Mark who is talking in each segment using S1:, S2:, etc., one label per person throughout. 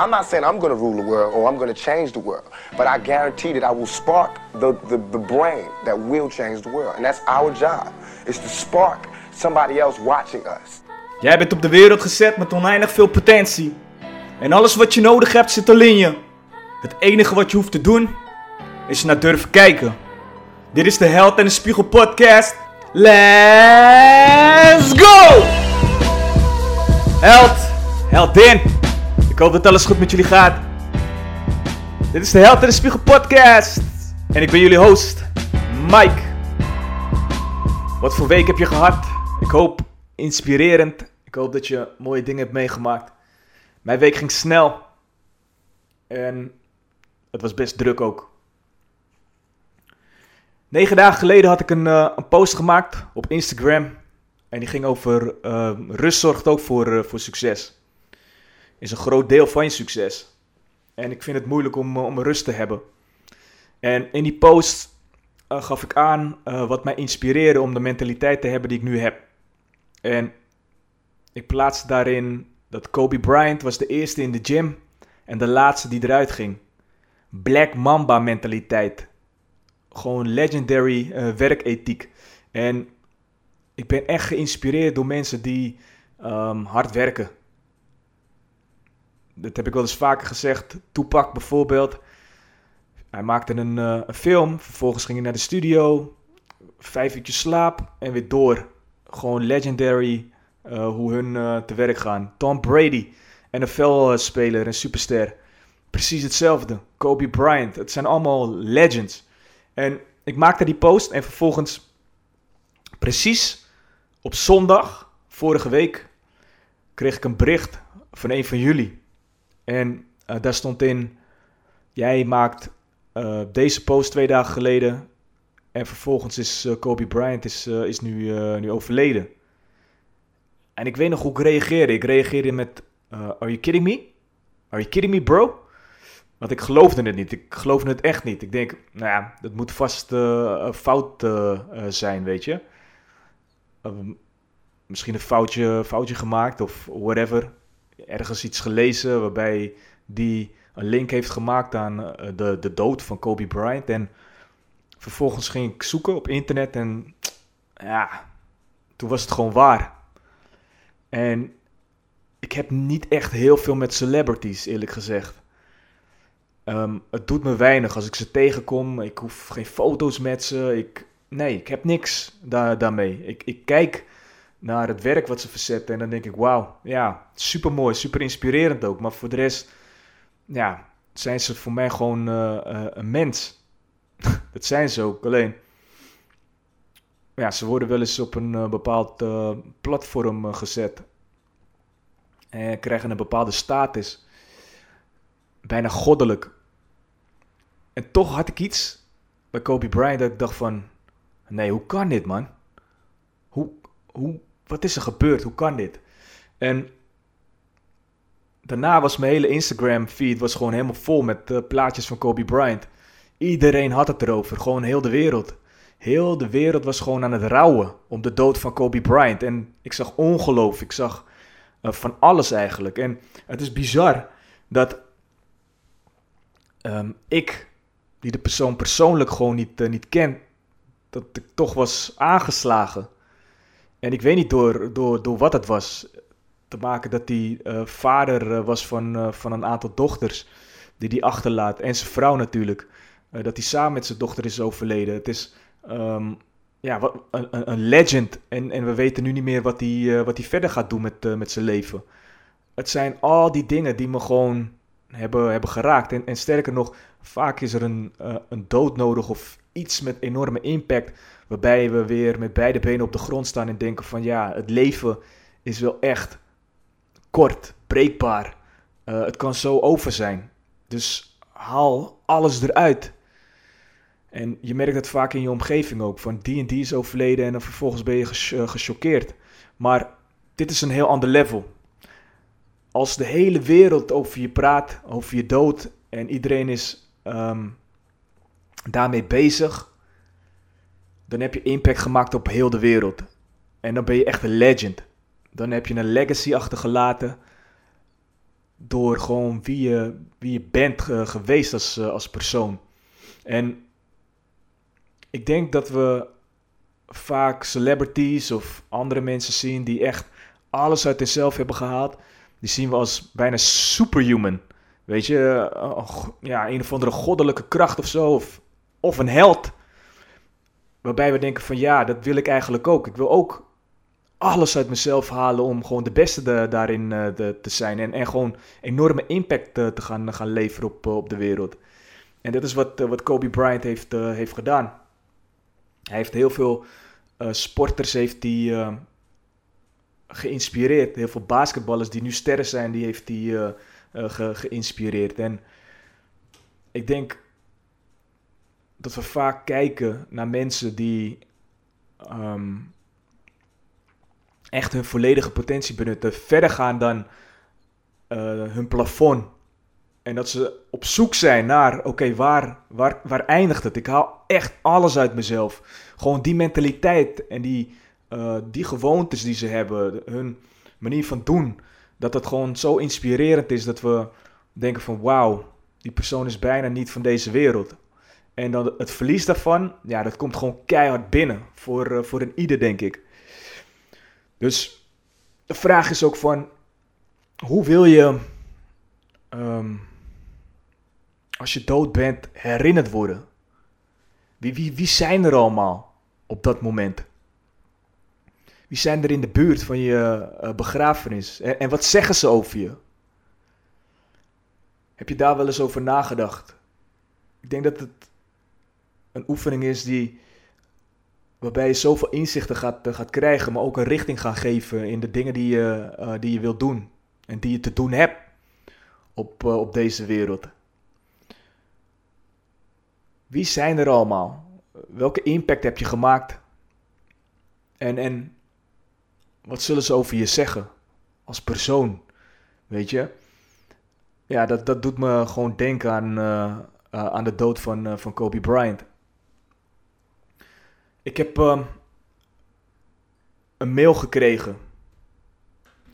S1: I'm not saying I'm going to rule the world or I'm going to change the world, but I guarantee that I will spark the, the, the brain that will change the world. And that's our job, is to spark somebody else watching us.
S2: Jij bent op de wereld gezet met oneindig veel potentie. En alles wat je nodig hebt zit al in je. Het enige wat je hoeft te doen, is naar durven kijken. Dit is de Held en de Spiegel podcast. Let's go! Held, heldin. Ik hoop dat alles goed met jullie gaat. Dit is de Held en de Spiegel podcast. En ik ben jullie host, Mike. Wat voor week heb je gehad? Ik hoop inspirerend. Ik hoop dat je mooie dingen hebt meegemaakt. Mijn week ging snel. En het was best druk ook. Negen dagen geleden had ik een, eh, een post gemaakt op Instagram. En die ging over uh, rust zorgt ook voor, uh, voor succes. Is een groot deel van je succes. En ik vind het moeilijk om, om rust te hebben. En in die post gaf ik aan wat mij inspireerde om de mentaliteit te hebben die ik nu heb. En ik plaatste daarin dat Kobe Bryant was de eerste in de gym en de laatste die eruit ging. Black Mamba mentaliteit. Gewoon legendary uh, werkethiek. En ik ben echt geïnspireerd door mensen die um, hard werken. Dat heb ik wel eens vaker gezegd. Tupac bijvoorbeeld. Hij maakte een, uh, een film. Vervolgens ging hij naar de studio. Vijf uurtjes slaap en weer door. Gewoon legendary uh, hoe hun uh, te werk gaan. Tom Brady, NFL-speler en superster. Precies hetzelfde. Kobe Bryant. Het zijn allemaal legends. En ik maakte die post en vervolgens precies op zondag, vorige week, kreeg ik een bericht van een van jullie. En uh, daar stond in, jij maakt uh, deze post twee dagen geleden en vervolgens is uh, Kobe Bryant is, is nu, nu overleden. En ik weet nog hoe ik reageerde. Ik reageerde met, are you kidding me? Are you kidding me bro? Want ik geloofde het niet. Ik geloofde het echt niet. Ik denk, nou ja, dat moet vast fout zijn, weet je. Misschien een foutje, foutje gemaakt of whatever. Ergens iets gelezen waarbij die een link heeft gemaakt aan de, de dood van Kobe Bryant. En vervolgens ging ik zoeken op internet en ja, toen was het gewoon waar. En ik heb niet echt heel veel met celebrities, eerlijk gezegd. Um, het doet me weinig als ik ze tegenkom. Ik hoef geen foto's met ze. Ik, nee, ik heb niks daar, daarmee. Ik, ik kijk naar het werk wat ze verzetten en dan denk ik, wauw, ja, super mooi, super inspirerend ook. Maar voor de rest, ja, zijn ze voor mij gewoon uh, uh, een mens. dat zijn ze ook. Alleen, ja, ze worden wel eens op een uh, bepaald platform gezet en krijgen een bepaalde status. Bijna goddelijk. En toch had ik iets bij Kobe Bryant dat ik dacht van... Nee, hoe kan dit, man? Hoe, hoe, wat is er gebeurd? Hoe kan dit? En daarna was mijn hele Instagram feed was gewoon helemaal vol met uh, plaatjes van Kobe Bryant. Iedereen had het erover, gewoon heel de wereld. Heel de wereld was gewoon aan het rouwen om de dood van Kobe Bryant. En ik zag ongeloof, ik zag uh, van alles eigenlijk. En het is bizar dat um, ik die de persoon persoonlijk gewoon niet, uh, niet ken, dat ik toch was aangeslagen. En ik weet niet door, door, door wat het was. Te maken dat hij uh, vader uh, was van, van een aantal dochters die hij achterlaat. En zijn vrouw natuurlijk. dat hij samen met zijn dochter is overleden. Het is um, ja, een, een, legend. En, en we weten nu niet meer wat hij, wat hij verder gaat doen met, met zijn leven. Het zijn al die dingen die me gewoon hebben, hebben geraakt. En, en sterker nog, vaak is er een, uh, een dood nodig of iets met enorme impact. Waarbij we weer met beide benen op de grond staan en denken van ja, het leven is wel echt kort, breekbaar. Uh, het kan zo over zijn. Dus haal alles eruit. En je merkt het vaak in je omgeving ook. Van die en die is overleden en dan vervolgens ben je eh, gechoqueerd. Maar dit is een heel ander level als de hele wereld over je praat, over je dood en iedereen is um, daarmee bezig, dan heb je impact gemaakt op heel de wereld. En dan ben je echt een legend. Dan heb je een legacy achtergelaten door gewoon wie je, wie je bent geweest als, als persoon. En ik denk dat we vaak celebrities of andere mensen zien die echt alles uit zichzelf hebben gehaald. Die zien we als bijna superhuman. Weet je, uh, ja, een of andere goddelijke kracht of zo. Of, een held. Waarbij we denken van ja, dat wil ik eigenlijk ook. Ik wil ook alles uit mezelf halen om gewoon de beste daarin uh, te zijn. En, en gewoon enorme impact uh, te gaan, gaan leveren op, op de wereld. En dat is wat, wat Kobe Bryant heeft, heeft gedaan. Hij heeft heel veel sporters heeft die, geïnspireerd. Heel veel basketballers die nu sterren zijn, die heeft hij geïnspireerd. En ik denk dat we vaak kijken naar mensen die ehm, echt hun volledige potentie benutten, verder gaan dan uh, hun plafond. En dat ze op zoek zijn naar, oké, waar, waar, waar eindigt het? Ik haal echt alles uit mezelf. Gewoon die mentaliteit en die, uh, die gewoontes die ze hebben, hun manier van doen. Dat het gewoon zo inspirerend is dat we denken van wauw, die persoon is bijna niet van deze wereld. En dan het verlies daarvan, ja, dat komt gewoon keihard binnen. Voor, uh, voor een ieder, denk ik. Dus de vraag is ook van, hoe wil je, um, als je dood bent, herinnerd worden? Wie, wie, wie zijn er allemaal op dat moment? Wie zijn er in de buurt van je uh, begrafenis? En, wat zeggen ze over je? Heb je daar wel eens over nagedacht? Ik denk dat het een oefening is die, waarbij je zoveel inzichten gaat, uh, gaat krijgen, maar ook een richting gaat geven in de dingen die je, uh, die je wilt doen en die je te doen hebt op, op deze wereld. Wie zijn er allemaal? Welke impact heb je gemaakt? En, en wat zullen ze over je zeggen als persoon? Weet je? Ja, dat, dat doet me gewoon denken aan, uh, uh, aan de dood van, uh, van Kobe Bryant. Ik heb ehm, een mail gekregen.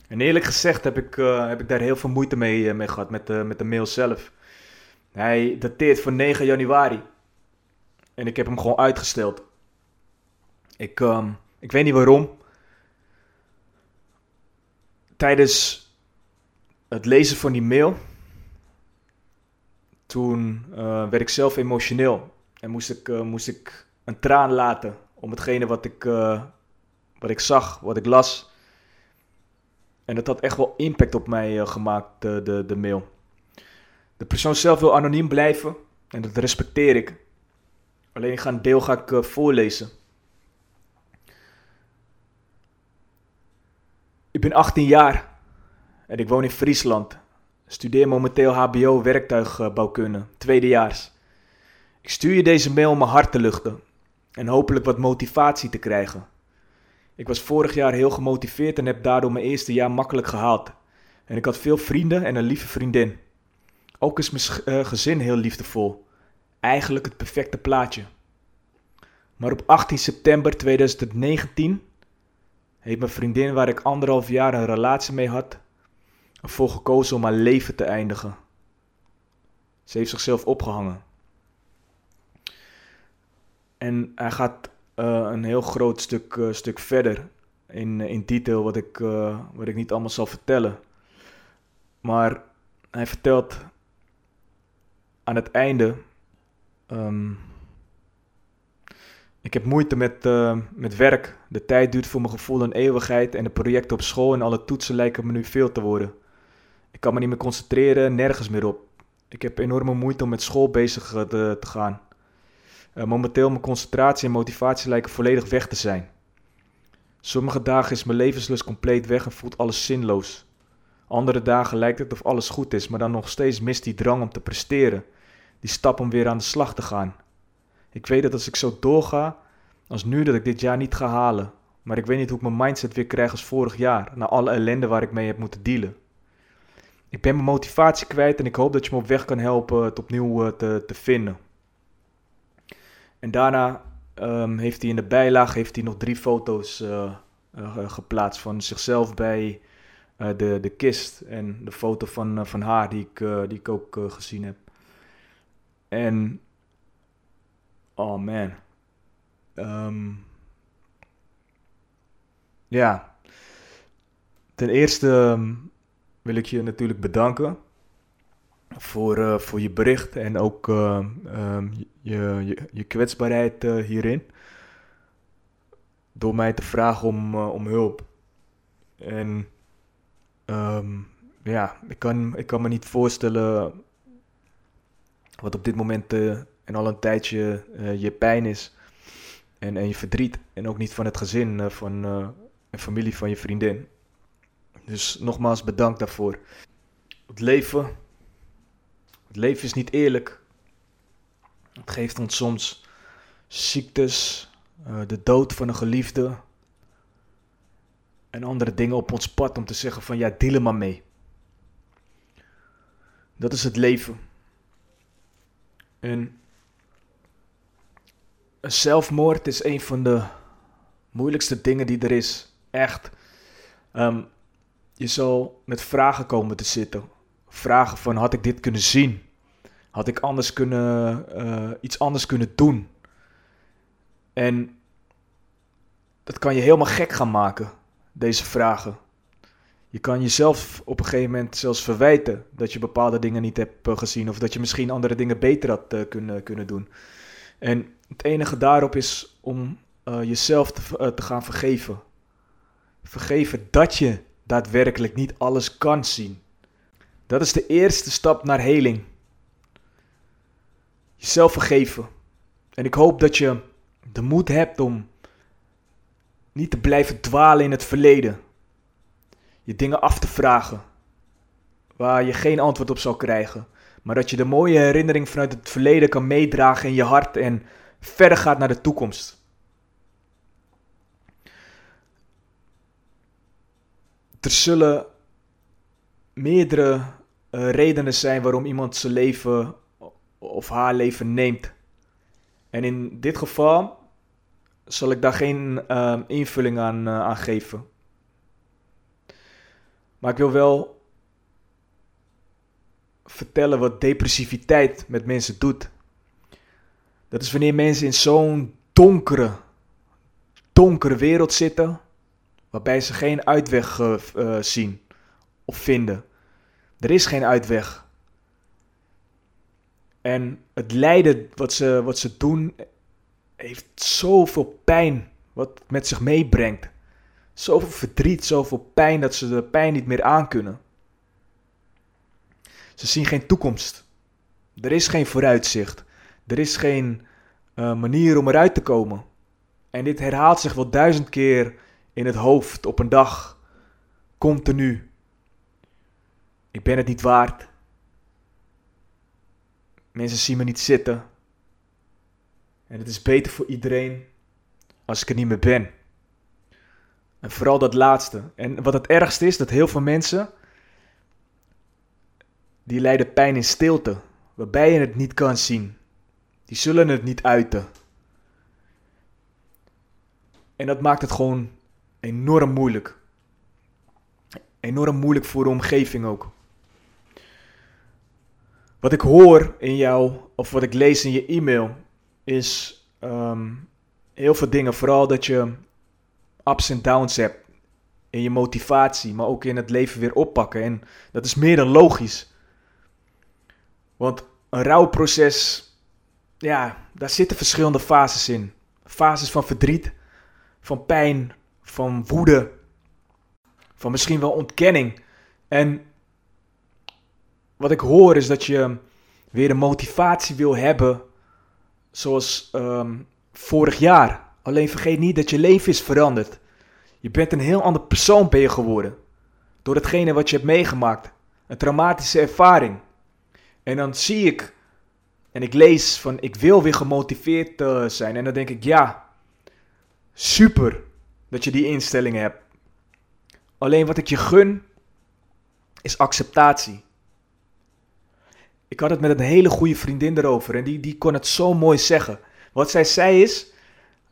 S2: En eerlijk gezegd heb ik, heb ik daar heel veel moeite mee, mee gehad met, de met de mail zelf. Hij dateert van 9 januari. En ik heb hem gewoon uitgesteld. Ik, ehm, ik weet niet waarom tijdens het lezen van die mail, toen uh, werd ik zelf emotioneel. En moest ik, uh, moest ik een traan laten om hetgene wat ik, uh, wat ik zag, wat ik las. En dat had echt wel impact op mij gemaakt, de, de, de mail. De persoon zelf wil anoniem blijven en dat respecteer ik. Alleen ik een deel ga ik voorlezen. Ik ben 18 jaar en ik woon in Friesland. Studeer momenteel HBO werktuigbouwkunde, tweedejaars. Ik stuur je deze mail om mijn hart te luchten en hopelijk wat motivatie te krijgen. Ik was vorig jaar heel gemotiveerd en heb daardoor mijn eerste jaar makkelijk gehaald. En ik had veel vrienden en een lieve vriendin. Ook is mijn uh, gezin heel liefdevol. Eigenlijk het perfecte plaatje. Maar op 18 september 2019 heeft mijn vriendin, waar ik anderhalf jaar een relatie mee had, ervoor gekozen om haar leven te eindigen. Ze heeft zichzelf opgehangen. En hij gaat uh, een heel groot stuk, uh, stuk verder in, in detail, wat ik, wat ik niet allemaal zal vertellen. Maar hij vertelt aan het einde. Um, ik heb moeite met, uh, met werk. De tijd duurt voor mijn gevoel een eeuwigheid en de projecten op school en alle toetsen lijken me nu veel te worden. Ik kan me niet meer concentreren, nergens meer op. Ik heb enorme moeite om met school bezig te, te gaan. Uh, momenteel mijn concentratie en motivatie lijken volledig weg te zijn. Sommige dagen is mijn levenslust compleet weg en voelt alles zinloos. Andere dagen lijkt het of alles goed is, maar dan nog steeds mist die drang om te presteren. Die stap om weer aan de slag te gaan. Ik weet dat als ik zo doorga, als nu, dat ik dit jaar niet ga halen. Maar ik weet niet hoe ik mijn mindset weer krijg als vorig jaar, na alle ellende waar ik mee heb moeten dealen. Ik ben mijn motivatie kwijt en ik hoop dat je me op weg kan helpen het opnieuw uh, te, te vinden. En daarna um, heeft hij in de bijlage heeft hij nog drie foto's uh, uh, geplaatst van zichzelf bij eh, de, de kist en de foto van, eh, van haar die ik, eh, die ik ook eh, gezien heb. En, oh man. Ehm, ja, ten eerste ehm, wil ik je natuurlijk bedanken voor, eh, voor je bericht en ook ehm, je, je, kwetsbaarheid eh, hierin. Door mij te vragen om, eh, om hulp. En ja, ik kan, ik kan me niet voorstellen wat op dit moment en al een tijdje eh, je pijn is. En, en je verdriet. En ook niet van het gezin eh, van, eh, en familie van je vriendin. Dus nogmaals bedankt daarvoor. Het leven. Het leven is niet eerlijk. Het geeft ons soms ziektes, de dood van een geliefde. En andere dingen op ons pad om te zeggen van ja, deal er maar mee. Dat is het leven. En zelfmoord is een van de moeilijkste dingen die er is. Echt. Ehm, je zal met vragen komen te zitten. Vragen van had ik dit kunnen zien? Had ik anders kunnen, eh, iets anders kunnen doen? En dat kan je helemaal gek gaan maken, deze vragen. Je kan jezelf op een gegeven moment zelfs verwijten dat je bepaalde dingen niet hebt eh, gezien of dat je misschien andere dingen beter had eh, kunnen, kunnen doen. En het enige daarop is om eh, jezelf te, eh, te gaan vergeven. Vergeven dat je daadwerkelijk niet alles kan zien. Dat is de eerste stap naar heling. Jezelf vergeven. En ik hoop dat je de moed hebt om niet te blijven dwalen in het verleden. Je dingen af te vragen waar je geen antwoord op zal krijgen. Maar dat je de mooie herinnering vanuit het verleden kan meedragen in je hart en verder gaat naar de toekomst. Er zullen meerdere eh, redenen zijn waarom iemand zijn leven of haar leven neemt. En in dit geval zal ik daar geen eh, invulling aan, eh, aan geven. Maar ik wil wel vertellen wat depressiviteit met mensen doet. Dat is wanneer mensen in zo'n donkere, donkere wereld zitten, waarbij ze geen uitweg eh, eh, zien of vinden. Er is geen uitweg. En het lijden wat ze, wat ze doen, heeft zoveel pijn wat met zich meebrengt. Zoveel verdriet, zoveel pijn dat ze de pijn niet meer aankunnen. Ze zien geen toekomst. Er is geen vooruitzicht. Er is geen eh, manier om eruit te komen. En dit herhaalt zich wel duizend keer in het hoofd op een dag. Continu. Ik ben het niet waard. Mensen zien me niet zitten. En het is beter voor iedereen als ik er niet meer ben. En vooral dat laatste. En wat het ergste is, dat heel veel mensen. die lijden pijn in stilte. waarbij je het niet kan zien. Die zullen het niet uiten. En dat maakt het gewoon enorm moeilijk. Enorm moeilijk voor de omgeving ook. Wat ik hoor in jou, of wat ik lees in je e-mail, is ehm, heel veel dingen. Vooral dat je ups en downs hebt in je motivatie, maar ook in het leven weer oppakken. En dat is meer dan logisch. Want een rouwproces, ja, daar zitten verschillende fases in. Fases van verdriet, van pijn, van woede, van misschien wel ontkenning. En wat ik hoor is dat je weer een motivatie wil hebben zoals ehm, vorig jaar. Alleen vergeet niet dat je leven is veranderd. Je bent een heel ander persoon ben je geworden. Door hetgene wat je hebt meegemaakt. Een traumatische ervaring. En dan zie ik en ik lees van ik wil weer gemotiveerd eh, zijn. En dan denk ik ja, super dat je die instelling hebt. Alleen wat ik je gun is acceptatie. Ik had het met een hele goede vriendin erover en die, die kon het zo mooi zeggen. Wat zij zei is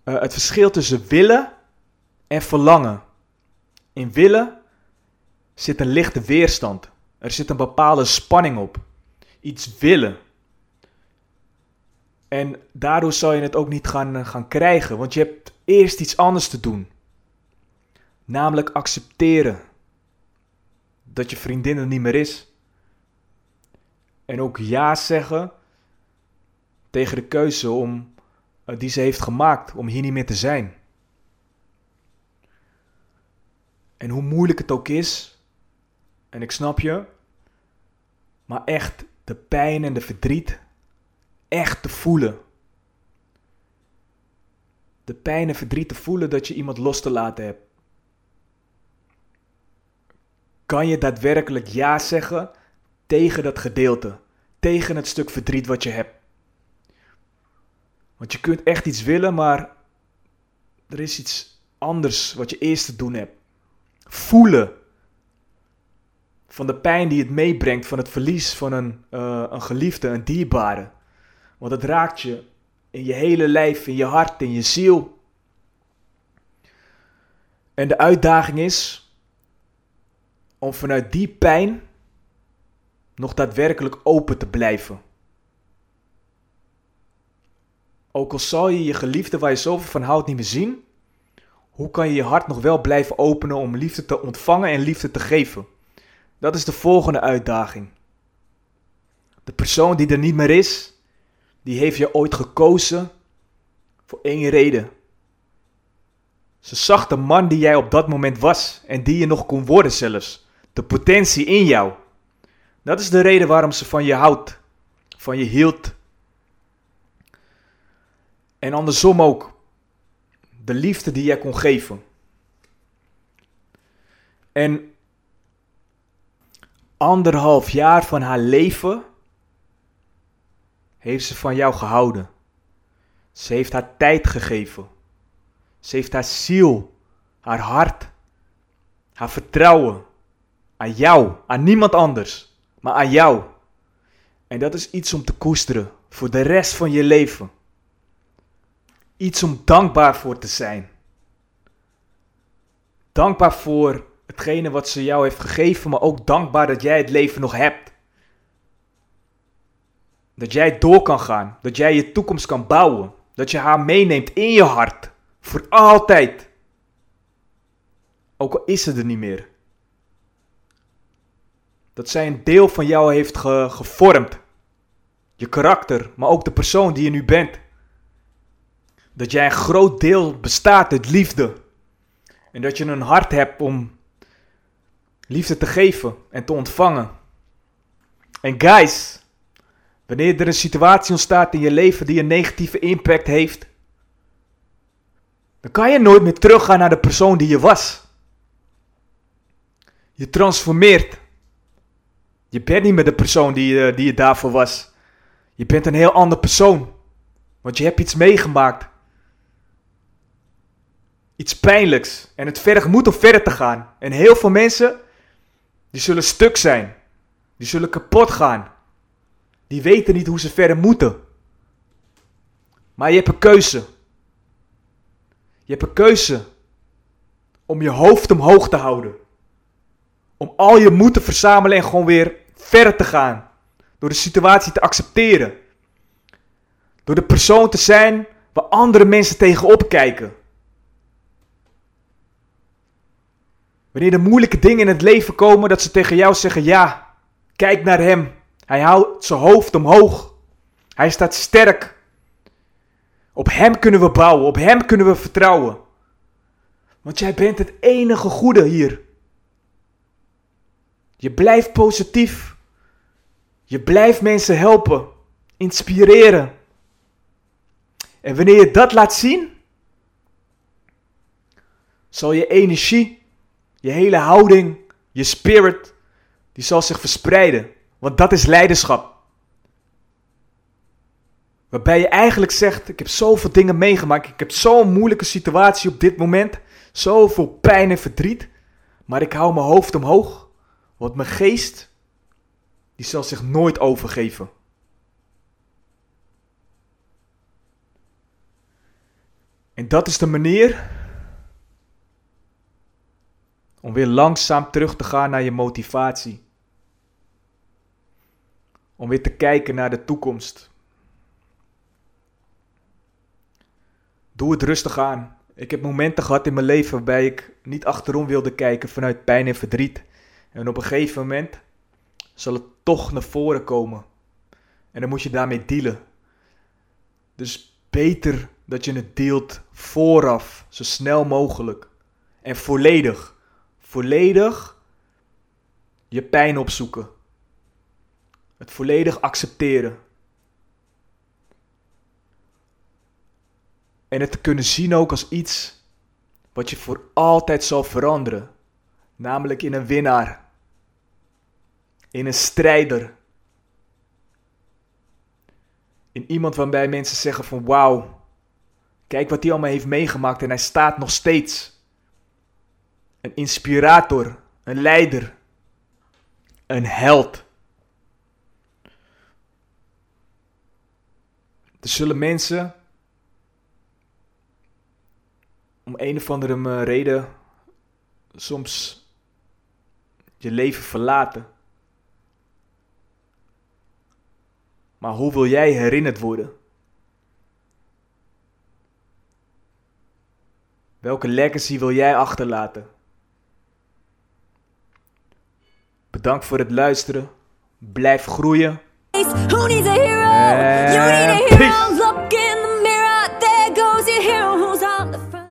S2: eh, het verschil tussen willen en verlangen. In willen zit een lichte weerstand. Er zit een bepaalde spanning op. Iets willen. En daardoor zal je het ook niet gaan, eh, gaan krijgen, want je hebt eerst iets anders te doen. Namelijk accepteren dat je vriendin er niet meer is. En ook ja zeggen tegen de keuze om, eh, die ze heeft gemaakt om hier niet meer te zijn. En hoe moeilijk het ook is, en ik snap je, maar echt de pijn en de verdriet echt te voelen. De pijn en verdriet te voelen dat je iemand los te laten hebt. Kan je daadwerkelijk ja zeggen tegen dat gedeelte, tegen het stuk verdriet wat je hebt? Want je kunt echt iets willen, maar er is iets anders wat je eerst te doen hebt. Voelen van de pijn die het meebrengt van het verlies van een, uh, een geliefde, een dierbare. Want het raakt je in je hele lijf, in je hart, in je ziel. En de uitdaging is om vanuit die pijn nog daadwerkelijk open te blijven. Ook al zal je je geliefde waar je zoveel van houdt niet meer zien, hoe kan je je hart nog wel blijven openen om liefde te ontvangen en liefde te geven? Dat is de volgende uitdaging. De persoon die er niet meer is, die heeft je ooit gekozen voor één reden. Ze zag de man die jij op dat moment was en die je nog kon worden zelfs. De potentie in jou. Dat is de reden waarom ze van je houdt, van je hield. En andersom ook. De liefde die jij kon geven. En anderhalf jaar van haar leven heeft ze van jou gehouden. Ze heeft haar tijd gegeven. Ze heeft haar ziel, haar hart, haar vertrouwen aan jou, aan niemand anders, maar aan jou. En dat is iets om te koesteren voor de rest van je leven. Iets om dankbaar voor te zijn. Dankbaar voor hetgene wat ze jou heeft gegeven, maar ook dankbaar dat jij het leven nog hebt. Dat jij door kan gaan, dat jij je toekomst kan bouwen, dat je haar meeneemt in je hart, voor altijd. Ook al is ze er niet meer. Dat zij een deel van jou heeft gevormd. Je karakter, maar ook de persoon die je nu bent. Dat jij een groot deel bestaat uit liefde. En dat je een hart hebt om liefde te geven en te ontvangen. En guys, wanneer er een situatie ontstaat in je leven die een negatieve impact heeft, dan kan je nooit meer teruggaan naar de persoon die je was. Je transformeert. Je bent niet meer de persoon die, die je daarvoor was. Je bent een heel ander persoon. Want je hebt iets meegemaakt. Iets pijnlijks. En het vergt moet om verder te gaan. En heel veel mensen die zullen stuk zijn. Die zullen kapot gaan. Die weten niet hoe ze verder moeten. Maar je hebt een keuze. Je hebt een keuze om je hoofd omhoog te houden. Om al je moed te verzamelen en gewoon weer verder te gaan. Door de situatie te accepteren. Door de persoon te zijn waar andere mensen tegenop kijken. Wanneer er moeilijke dingen in het leven komen, dat ze tegen jou zeggen: Ja, kijk naar hem. Hij houdt zijn hoofd omhoog. Hij staat sterk. Op hem kunnen we bouwen, op hem kunnen we vertrouwen. Want jij bent het enige goede hier. Je blijft positief. Je blijft mensen helpen, inspireren. En wanneer je dat laat zien, zal je energie je hele houding, je spirit, die zal zich verspreiden. Want dat is leiderschap. Waarbij je eigenlijk zegt: Ik heb zoveel dingen meegemaakt. Ik heb zo'n moeilijke situatie op dit moment. Zoveel pijn en verdriet. Maar ik hou mijn hoofd omhoog. Want mijn geest, die zal zich nooit overgeven. En dat is de manier Om weer langzaam terug te gaan naar je motivatie. Om weer te kijken naar de toekomst. Doe het rustig aan. Ik heb momenten gehad in mijn leven waarbij ik niet achterom wilde kijken vanuit pijn en verdriet. En op een gegeven moment zal het toch naar voren komen. En dan moet je daarmee dealen. Dus beter dat je het deelt vooraf, zo snel mogelijk. En volledig, volledig je pijn opzoeken. Het volledig accepteren. En het te kunnen zien ook als iets wat je voor altijd zal veranderen. Namelijk in een winnaar. In een strijder. In iemand waarbij mensen zeggen van wauw. Kijk wat hij allemaal heeft meegemaakt en hij staat nog steeds. Een inspirator. Een leider. Een held. Er zullen mensen om een of andere reden soms je leven verlaten. Maar hoe wil jij herinnerd worden? Welke legacy wil jij achterlaten? Bedankt voor het luisteren. Blijf groeien.
S3: Who needs a hero? You need a hero
S2: peace.